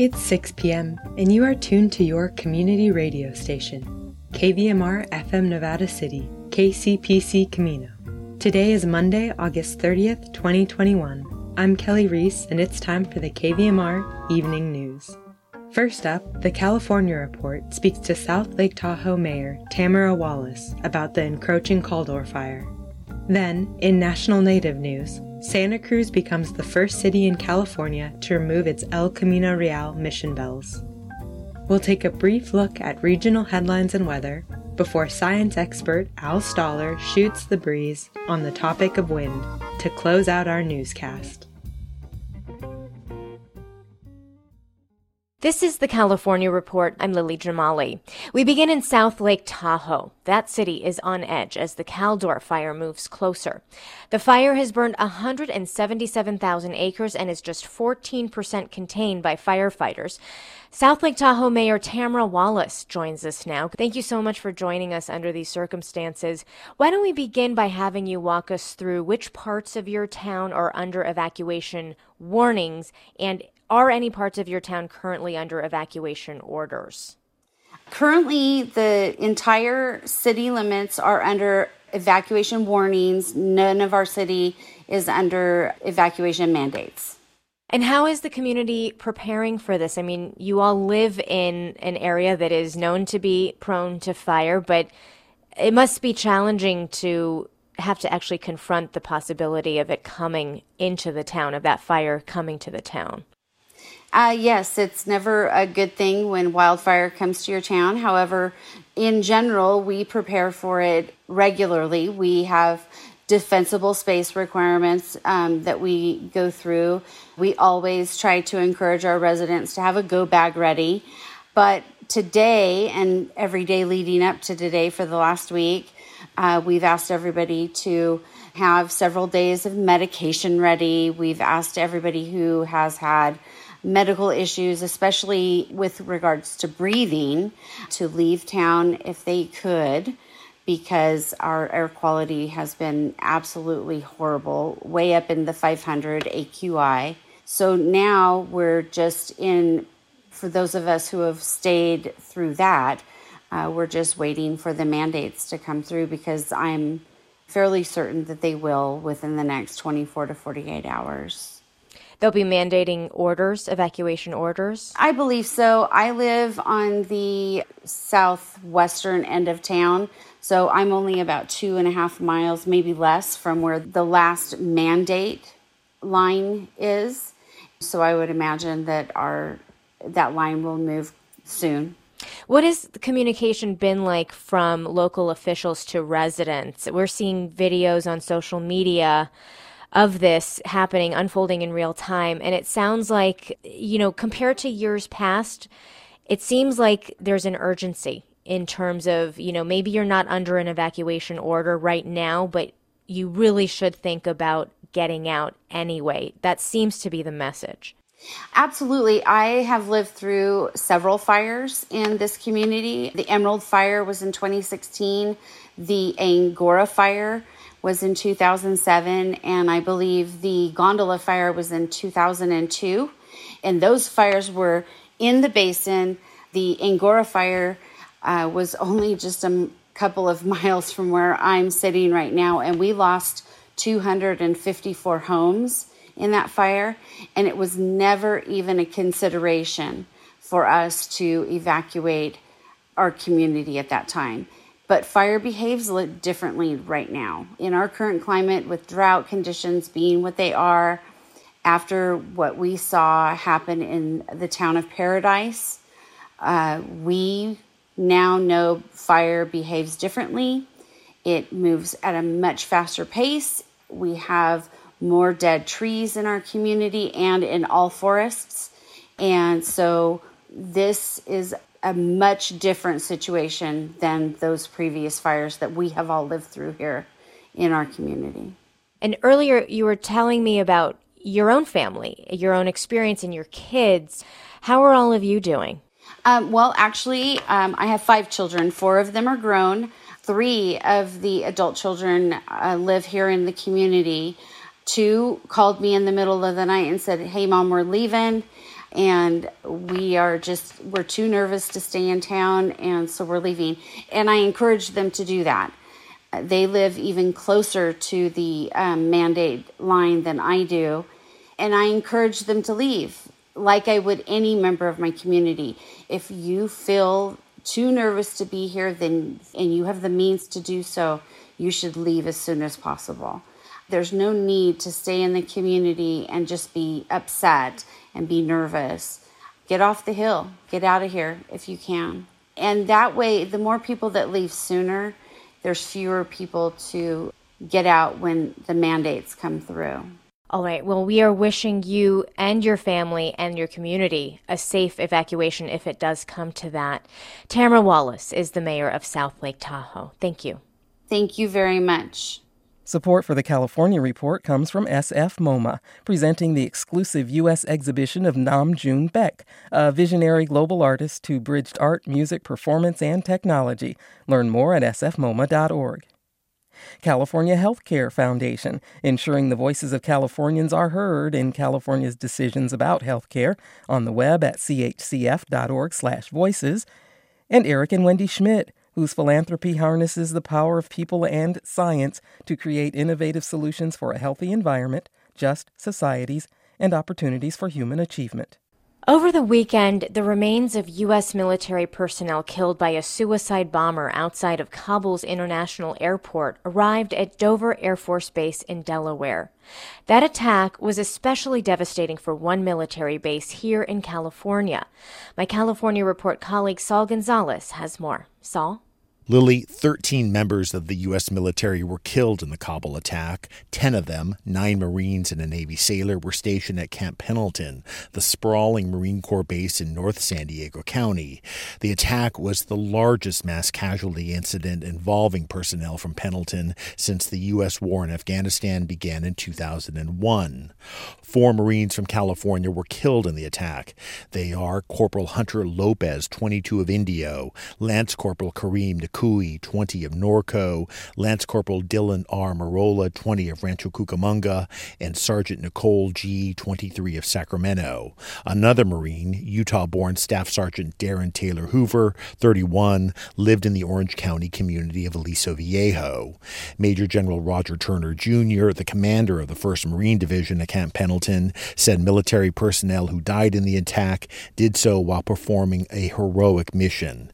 It's 6 p.m., and you are tuned to your community radio station, KVMR FM Nevada City, KCPC Camino. Today is Monday, August 30th, 2021. I'm Kelly Reese, and it's time for the KVMR Evening News. First up, the California Report speaks to South Lake Tahoe Mayor Tamara Wallace about the encroaching Caldor fire. Then, in national native news, Santa Cruz becomes the first city in California to remove its El Camino Real mission bells. We'll take a brief look at regional headlines and weather before science expert Al Stahler shoots the breeze on the topic of wind to close out our newscast. This is the California Report. I'm Lily Jamali. We begin in South Lake Tahoe. That city is on edge as the Caldor fire moves closer. The fire has burned 177,000 acres and is just 14% contained by firefighters. South Lake Tahoe Mayor Tamara Wallace joins us now. Thank you so much for joining us under these circumstances. Why don't we begin by having you walk us through which parts of your town are under evacuation warnings and are any parts of your town currently under evacuation orders? Currently, the entire city limits are under evacuation warnings. None of our city is under evacuation mandates. And how is the community preparing for this? I mean, you all live in an area that is known to be prone to fire, but it must be challenging to have to actually confront the possibility of it coming into the town, of that fire coming to the town. Uh, yes, it's never a good thing when wildfire comes to your town. However, in general, we prepare for it regularly. We have defensible space requirements um, that we go through. We always try to encourage our residents to have a go bag ready. But today and every day leading up to today for the last week, uh, we've asked everybody to have several days of medication ready. We've asked everybody who has had medical issues, especially with regards to breathing, to leave town if they could because our air quality has been absolutely horrible, way up in the 500 AQI. So now we're just in, for those of us who have stayed through that, uh, we're just waiting for the mandates to come through because I'm fairly certain that they will within the next 24 to 48 hours. They'll be mandating orders, evacuation orders? I believe so. I live on the southwestern end of town, so I'm only about two and a half miles, maybe less, from where the last mandate line is. So I would imagine that our that line will move soon. What has the communication been like from local officials to residents? We're seeing videos on social media of this happening, unfolding in real time. And it sounds like, you know, compared to years past, it seems like there's an urgency in terms of, you know, maybe you're not under an evacuation order right now, but you really should think about getting out anyway. That seems to be the message. Absolutely. I have lived through several fires in this community. The Emerald Fire was in 2016, the Angora Fire was in 2007, and I believe the gondola fire was in 2002. And those fires were in the basin. The Angora fire uh, was only just a couple of miles from where I'm sitting right now, and we lost 254 homes in that fire, and it was never even a consideration for us to evacuate our community at that time. But fire behaves differently right now. In our current climate, with drought conditions being what they are, after what we saw happen in the town of Paradise, uh, we now know fire behaves differently. It moves at a much faster pace. We have more dead trees in our community and in all forests. And so this is a much different situation than those previous fires that we have all lived through here in our community. And earlier, you were telling me about your own family, your own experience, and your kids. How are all of you doing? Um, well, actually, um, I have five children. Four of them are grown. Three of the adult children uh, live here in the community. Two called me in the middle of the night and said, Hey, mom, we're leaving. And we are just we're too nervous to stay in town and so we're leaving. And i encourage them to do that. They live even closer to the um, mandate line than i do and i encourage them to leave like i would any member of my community. If you feel too nervous to be here then and you have the means to do so you should leave as soon as possible. There's no need to stay in the community and just be upset and be nervous. Get off the hill, get out of here if you can. And that way, the more people that leave sooner, there's fewer people to get out when the mandates come through. All right. Well, we are wishing you and your family and your community a safe evacuation if it does come to that. Tamara Wallace is the mayor of South Lake Tahoe. Thank you. Thank you very much. Support for the California Report comes from SF MoMA, presenting the exclusive U.S. exhibition of Nam June Paik, a visionary global artist who bridged art, music, performance, and technology. Learn more at sfmoma.org. California Healthcare Foundation, ensuring the voices of Californians are heard in California's decisions about healthcare on the web at chcf.org/voices, and Eric and Wendy Schmidt, whose philanthropy harnesses the power of people and science to create innovative solutions for a healthy environment, just societies, and opportunities for human achievement. Over the weekend, the remains of U.S. military personnel killed by a suicide bomber outside of Kabul's International Airport arrived at Dover Air Force Base in Delaware. That attack was especially devastating for one military base here in California. My California Report colleague Saul Gonzalez has more. Saul? Lily, 13 members of the U.S. military were killed in the Kabul attack. Ten of them, nine Marines and a Navy sailor, were stationed at Camp Pendleton, the sprawling Marine Corps base in North San Diego County. The attack was the largest mass casualty incident involving personnel from Pendleton since the U.S. war in Afghanistan began in 2001. Four Marines from California were killed in the attack. They are Corporal Hunter Lopez, 22 of Indio, Lance Corporal Kareem Kui, 20 of Norco, Lance Corporal Dylan R. Merola, 20 of Rancho Cucamonga, and Sergeant Nicole Gee, 23 of Sacramento. Another Marine, Utah born Staff Sergeant Darin Taylor Hoover, 31, lived in the Orange County community of Aliso Viejo. Major General Roger Turner Jr., the commander of the 1st Marine Division at Camp Pendleton, said military personnel who died in the attack did so while performing a heroic mission.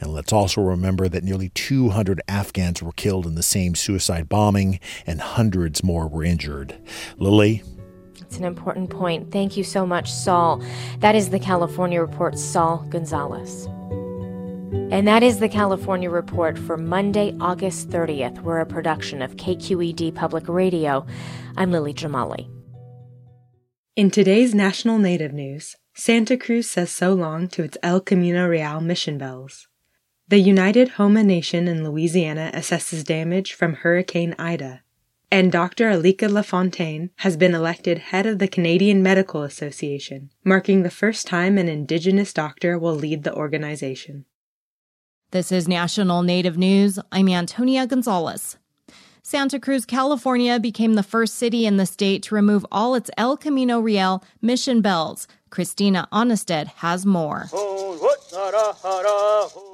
And let's also remember that nearly 200 Afghans were killed in the same suicide bombing, and hundreds more were injured. Lily? It's an important point. Thank you so much, Saul. That is the California Report, Saul Gonzalez. And that is the California Report for Monday, August 30th. We're a production of KQED Public Radio. I'm Lily Jamali. In today's national native news, Santa Cruz says so long to its El Camino Real mission bells. The United Houma Nation in Louisiana assesses damage from Hurricane Ida. And Dr. Alika LaFontaine has been elected head of the Canadian Medical Association, marking the first time an Indigenous doctor will lead the organization. This is National Native News. I'm Antonia Gonzalez. Santa Cruz, California became the first city in the state to remove all its El Camino Real mission bells. Christina Onnested has more.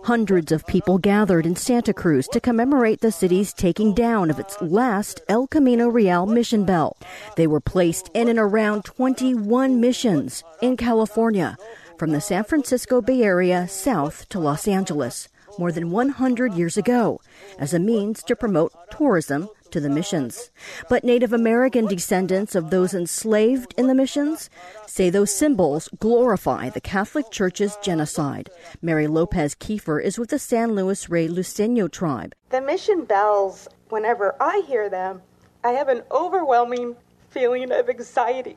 Hundreds of people gathered in Santa Cruz to commemorate the city's taking down of its last El Camino Real mission bell. They were placed in and around 21 missions in California, from the San Francisco Bay Area south to Los Angeles, more than 100 years ago, as a means to promote tourism to the missions. But Native American descendants of those enslaved in the missions say those symbols glorify the Catholic Church's genocide. Mary Lopez Kiefer is with the San Luis Rey Luiseño tribe. The mission bells, whenever I hear them, I have an overwhelming feeling of anxiety.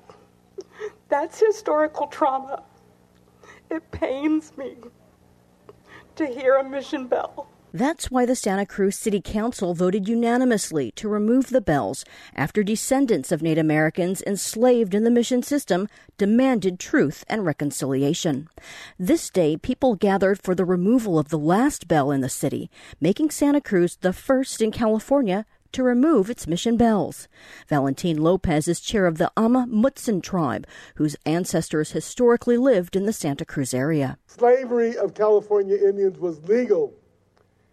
That's historical trauma. It pains me to hear a mission bell. That's why the Santa Cruz City Council voted unanimously to remove the bells after descendants of Native Americans enslaved in the mission system demanded truth and reconciliation. This day, people gathered for the removal of the last bell in the city, making Santa Cruz the first in California to remove its mission bells. Valentin Lopez is chair of the Amah Mutsun tribe, whose ancestors historically lived in the Santa Cruz area. Slavery of California Indians was legal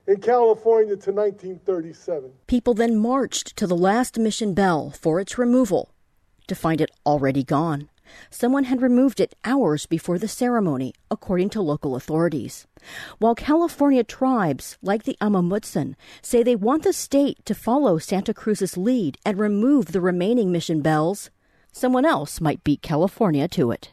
in California to 1937. People then marched to the last mission bell for its removal to find it already gone. Someone had removed it hours before the ceremony, according to local authorities. While California tribes, like the Amah Mutsun, say they want the state to follow Santa Cruz's lead and remove the remaining mission bells, someone else might beat California to it.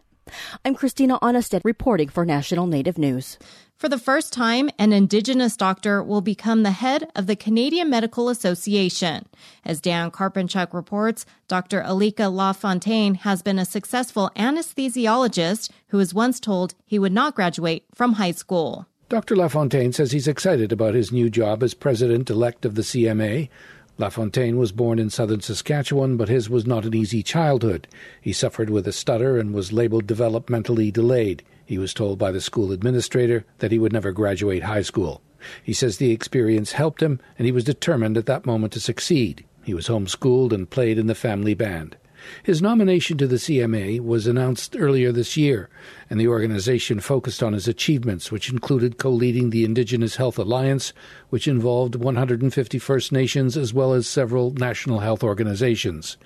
I'm Christina Onnested reporting for National Native News. For the first time, an Indigenous doctor will become the head of the Canadian Medical Association. As Dan Karpenchuk reports, Dr. Alika LaFontaine has been a successful anesthesiologist who was once told he would not graduate from high school. Dr. LaFontaine says he's excited about his new job as president elect of the CMA. LaFontaine was born in southern Saskatchewan, but his was not an easy childhood. He suffered with a stutter and was labeled developmentally delayed. He was told by the school administrator that he would never graduate high school. He says the experience helped him, and he was determined at that moment to succeed. He was homeschooled and played in the family band. His nomination to the CMA was announced earlier this year, and the organization focused on his achievements, which included co leading the Indigenous Health Alliance, which involved 150 First Nations as well as several national health organizations.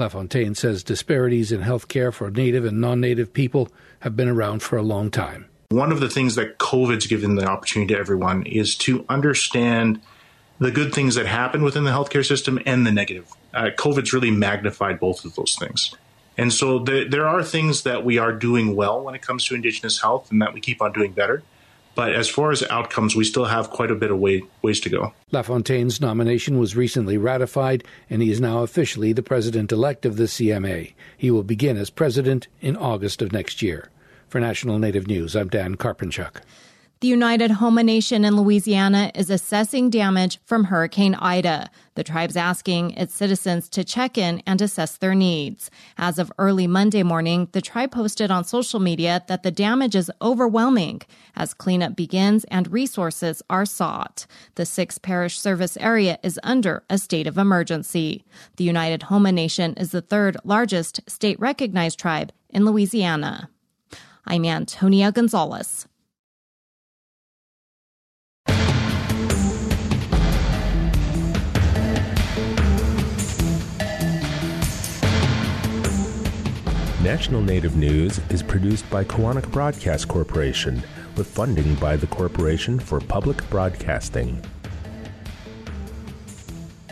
LaFontaine says disparities in health care for Native and non Native people have been around for a long time. One of the things that COVID's given the opportunity to everyone is to understand the good things that happen within the healthcare system and the negative. Uh, COVID's really magnified both of those things. And so there, there are things that we are doing well when it comes to Indigenous health and that we keep on doing better. But as far as outcomes, we still have quite a bit of way, ways to go. LaFontaine's nomination was recently ratified, and he is now officially the president elect of the CMA. He will begin as president in August of next year. For National Native News, I'm Dan Karpenchuk. The United Houma Nation in Louisiana is assessing damage from Hurricane Ida. The tribe's asking its citizens to check in and assess their needs. As of early Monday morning, the tribe posted on social media that the damage is overwhelming as cleanup begins and resources are sought. The six parish service area is under a state of emergency. The United Houma Nation is the third largest state recognized tribe in Louisiana. I'm Antonia Gonzalez. National Native News is produced by Koahnic Broadcast Corporation with funding by the Corporation for Public Broadcasting.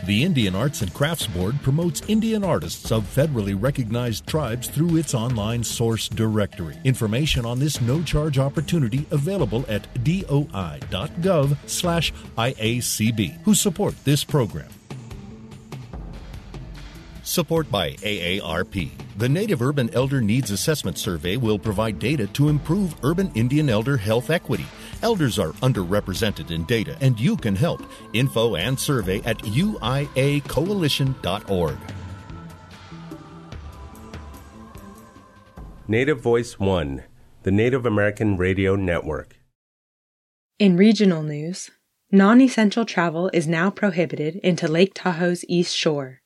The Indian Arts and Crafts Board promotes Indian artists of federally recognized tribes through its online source directory. Information on this no-charge opportunity available at doi.gov/iacb, who support this program. Support by AARP. The Native Urban Elder Needs Assessment Survey will provide data to improve urban Indian elder health equity. Elders are underrepresented in data, and you can help. Info and survey at uiacoalition.org. Native Voice One, the Native American Radio Network. In regional news, non essential travel is now prohibited into Lake Tahoe's East Shore.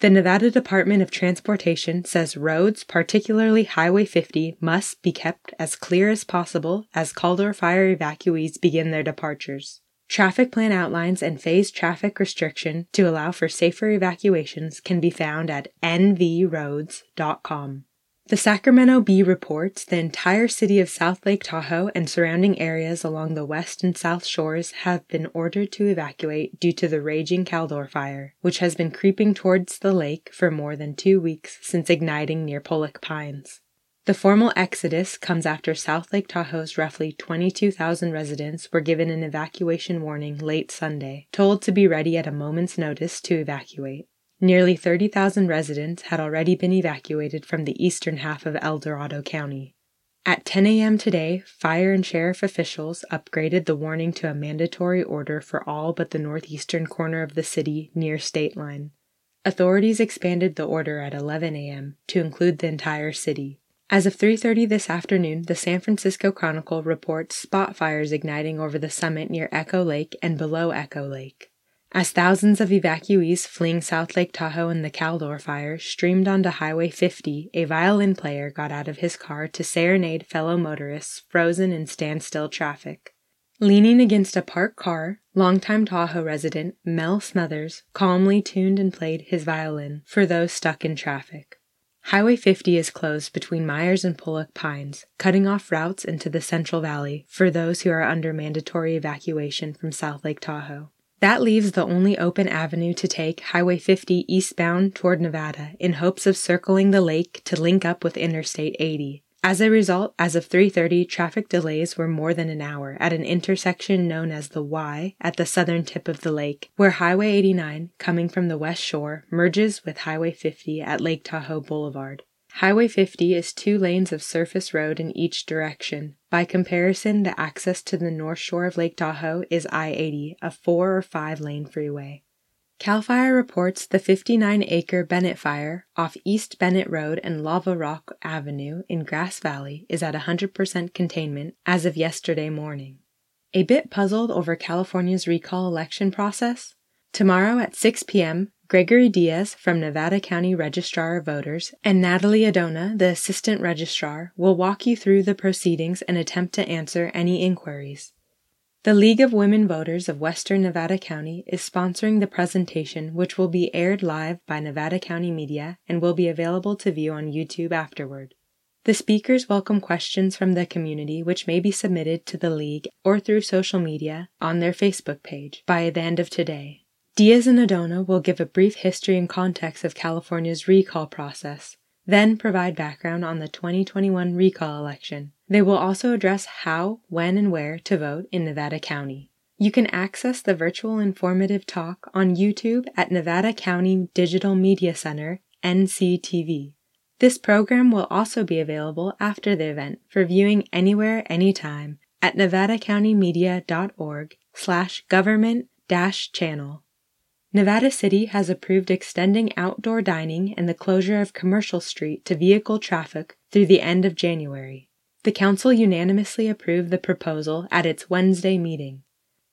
The Nevada Department of Transportation says roads, particularly Highway 50, must be kept as clear as possible as Caldor fire evacuees begin their departures. Traffic plan outlines and phased traffic restriction to allow for safer evacuations can be found at nvroads.com. The Sacramento Bee reports the entire city of South Lake Tahoe and surrounding areas along the west and south shores have been ordered to evacuate due to the raging Caldor fire, which has been creeping towards the lake for more than two weeks since igniting near Pollock Pines. The formal exodus comes after South Lake Tahoe's roughly 22,000 residents were given an evacuation warning late Sunday, told to be ready at a moment's notice to evacuate. Nearly 30,000 residents had already been evacuated from the eastern half of El Dorado County. At 10 a.m. today, fire and sheriff officials upgraded the warning to a mandatory order for all but the northeastern corner of the city near state line. Authorities expanded the order at 11 a.m. to include the entire city. As of 3:30 this afternoon, the San Francisco Chronicle reports spot fires igniting over the summit near Echo Lake and below Echo Lake. As thousands of evacuees fleeing South Lake Tahoe in the Caldor fire streamed onto Highway 50, a violin player got out of his car to serenade fellow motorists frozen in standstill traffic. Leaning against a parked car, longtime Tahoe resident Mel Smothers calmly tuned and played his violin for those stuck in traffic. Highway 50 is closed between Meyers and Pollock Pines, cutting off routes into the Central Valley for those who are under mandatory evacuation from South Lake Tahoe. That leaves the only open avenue to take Highway 50 eastbound toward Nevada in hopes of circling the lake to link up with Interstate 80. As a result, as of 3:30, traffic delays were more than an hour at an intersection known as the Y at the southern tip of the lake, where Highway 89, coming from the west shore, merges with Highway 50 at Lake Tahoe Boulevard. Highway 50 is two lanes of surface road in each direction. By comparison, the access to the north shore of Lake Tahoe is I 80, a four or five lane freeway. CAL FIRE reports the 59 acre Bennett fire off East Bennett Road and Lava Rock Avenue in Grass Valley is at 100% containment as of yesterday morning. A bit puzzled over California's recall election process? Tomorrow at 6 p.m., Gregory Diaz from Nevada County Registrar of Voters and Natalie Adona, the Assistant Registrar, will walk you through the proceedings and attempt to answer any inquiries. The League of Women Voters of Western Nevada County is sponsoring the presentation, which will be aired live by Nevada County Media and will be available to view on YouTube afterward. The speakers welcome questions from the community, which may be submitted to the League or through social media on their Facebook page by the end of today. Diaz and Adona will give a brief history and context of California's recall process, then provide background on the 2021 recall election. They will also address how, when, and where to vote in Nevada County. You can access the virtual informative talk on YouTube at Nevada County Digital Media Center, NCTV. This program will also be available after the event for viewing anywhere, anytime at nevadacountymedia.org slash government dash channel. Nevada City has approved extending outdoor dining and the closure of Commercial Street to vehicle traffic through the end of January. The council unanimously approved the proposal at its Wednesday meeting.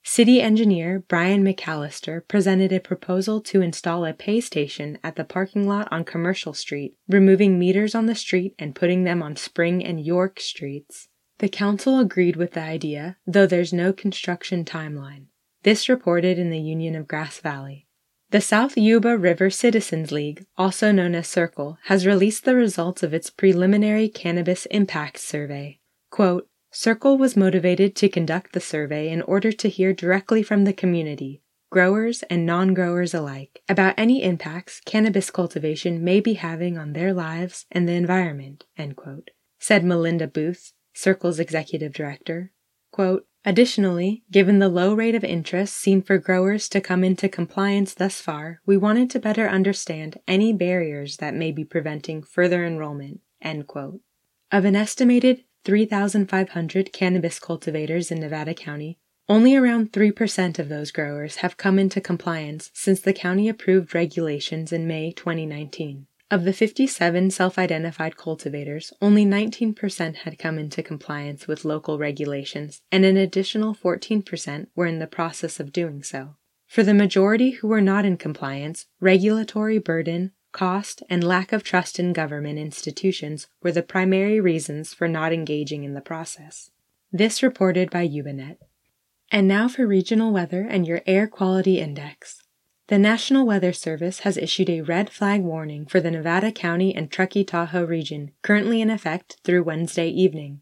City engineer Brian McAllister presented a proposal to install a pay station at the parking lot on Commercial Street, removing meters on the street and putting them on Spring and York streets. The council agreed with the idea, though there's no construction timeline. This reported in the Union of Grass Valley. The South Yuba River Citizens League, also known as SYRCL, has released the results of its preliminary cannabis impact survey. Quote, SYRCL was motivated to conduct the survey in order to hear directly from the community, growers and non growers alike, about any impacts cannabis cultivation may be having on their lives and the environment, said Melinda Booth, SYRCL's executive director. Quote, Additionally, given the low rate of interest seen for growers to come into compliance thus far, we wanted to better understand any barriers that may be preventing further enrollment. Of an estimated 3,500 cannabis cultivators in Nevada County, only around 3% of those growers have come into compliance since the county approved regulations in May 2019. Of the 57 self identified cultivators, only 19% had come into compliance with local regulations, and an additional 14% were in the process of doing so. For the majority who were not in compliance, regulatory burden, cost, and lack of trust in government institutions were the primary reasons for not engaging in the process. This reported by Yubanet. And now for regional weather and your air quality index. The National Weather Service has issued a red flag warning for the Nevada County and Truckee Tahoe region, currently in effect through Wednesday evening.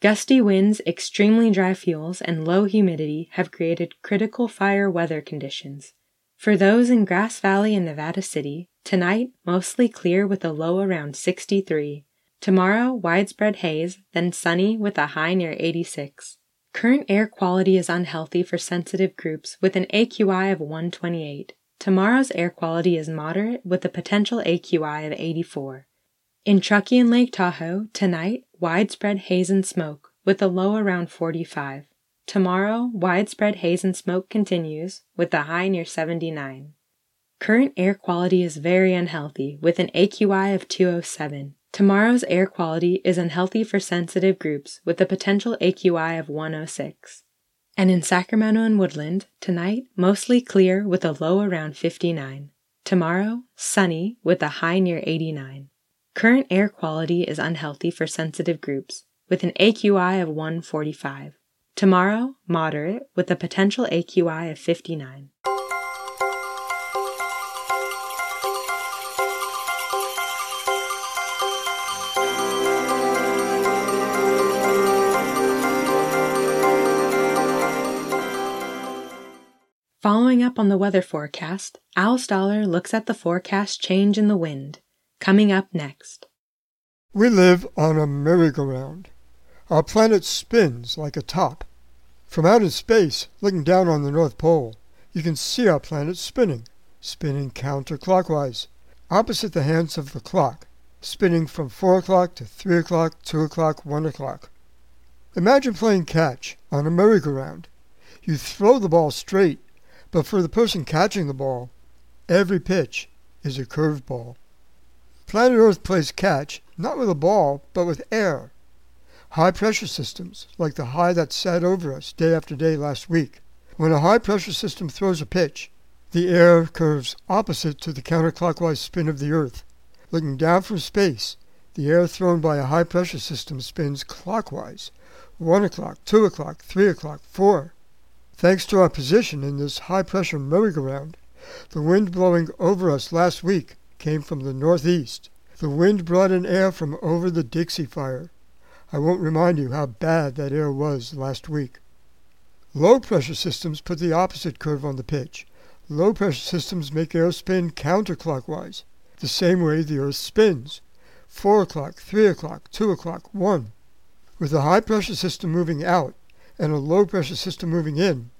Gusty winds, extremely dry fuels, and low humidity have created critical fire weather conditions. For those in Grass Valley and Nevada City, tonight mostly clear with a low around 63. Tomorrow, widespread haze, then sunny with a high near 86. Current air quality is unhealthy for sensitive groups with an AQI of 128. Tomorrow's air quality is moderate with a potential AQI of 84. In Truckee and Lake Tahoe, tonight, widespread haze and smoke with a low around 45. Tomorrow, widespread haze and smoke continues with a high near 79. Current air quality is very unhealthy with an AQI of 207. Tomorrow's air quality is unhealthy for sensitive groups with a potential AQI of 106. And in Sacramento and Woodland, tonight, mostly clear with a low around 59. Tomorrow, sunny with a high near 89. Current air quality is unhealthy for sensitive groups, with an AQI of 145. Tomorrow, moderate with a potential AQI of 59. Following up on the weather forecast, Al Stahler looks at the forecast change in the wind. Coming up next. We live on a merry-go-round. Our planet spins like a top. From out in space, looking down on the North Pole, you can see our planet spinning, spinning counterclockwise, opposite the hands of the clock, spinning from 4 o'clock to 3 o'clock, 2 o'clock, 1 o'clock. Imagine playing catch on a merry-go-round. You throw the ball straight but for the person catching the ball, every pitch is a curved ball. Planet Earth plays catch not with a ball, but with air. High pressure systems, like the high that sat over us day after day last week. When a high pressure system throws a pitch, the air curves opposite to the counterclockwise spin of the Earth. Looking down from space, the air thrown by a high pressure system spins clockwise 1 o'clock, 2 o'clock, 3 o'clock, 4. Thanks to our position in this high pressure merry-go-round, the wind blowing over us last week came from the northeast. The wind brought in air from over the Dixie Fire. I won't remind you how bad that air was last week. Low pressure systems put the opposite curve on the pitch. Low pressure systems make air spin counterclockwise, the same way the earth spins. 4 o'clock, 3 o'clock, 2 o'clock, 1. With the high pressure system moving out, and a low pressure system moving in.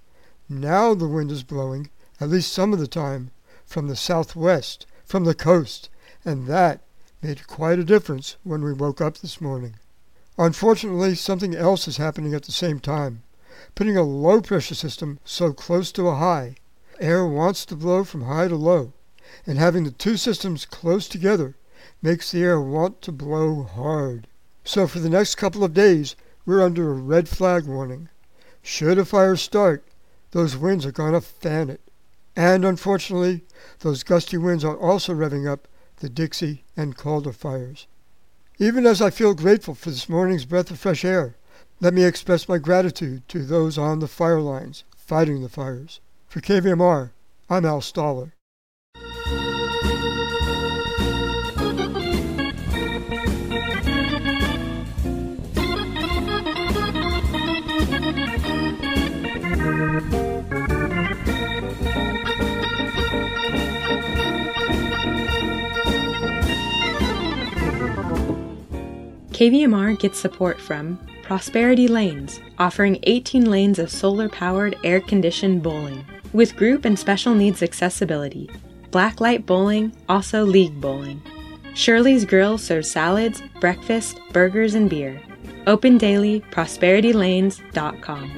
Now the wind is blowing, at least some of the time, from the southwest, from the coast, and that made quite a difference when we woke up this morning. Unfortunately, something else is happening at the same time. Putting a low pressure system so close to a high, air wants to blow from high to low, and having the two systems close together makes the air want to blow hard. So for the next couple of days, we're under a red flag warning. Should a fire start, those winds are going to fan it. And unfortunately, those gusty winds are also revving up the Dixie and Caldor fires. Even as I feel grateful for this morning's breath of fresh air, let me express my gratitude to those on the fire lines fighting the fires. For KVMR, I'm Al Stahler. KVMR gets support from Prosperity Lanes, offering 18 lanes of solar powered air conditioned bowling with group and special needs accessibility. Blacklight Bowling, also League Bowling. Shirley's Grill serves salads, breakfast, burgers, and beer. Open daily, prosperitylanes.com.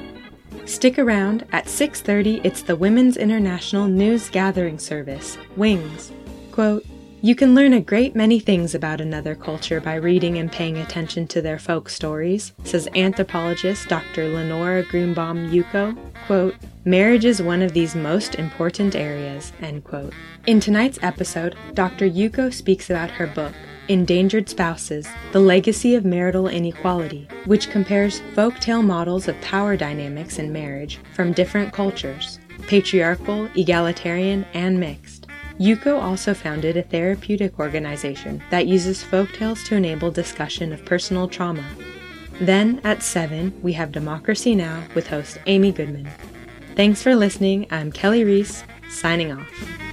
Stick around at 6:30 it's the Women's International News Gathering Service, WINGS. Quote, you can learn a great many things about another culture by reading and paying attention to their folk stories, says anthropologist Dr. Lenora Greenbaum Yuko. Quote, Marriage is one of these most important areas, end quote. In tonight's episode, Dr. Yuko speaks about her book, Endangered Spouses The Legacy of Marital Inequality, which compares folktale models of power dynamics in marriage from different cultures patriarchal, egalitarian, and mixed. Yuko also founded a therapeutic organization that uses folktales to enable discussion of personal trauma. Then at 7, we have Democracy Now! with host Amy Goodman. Thanks for listening. I'm Kelly Reese, signing off.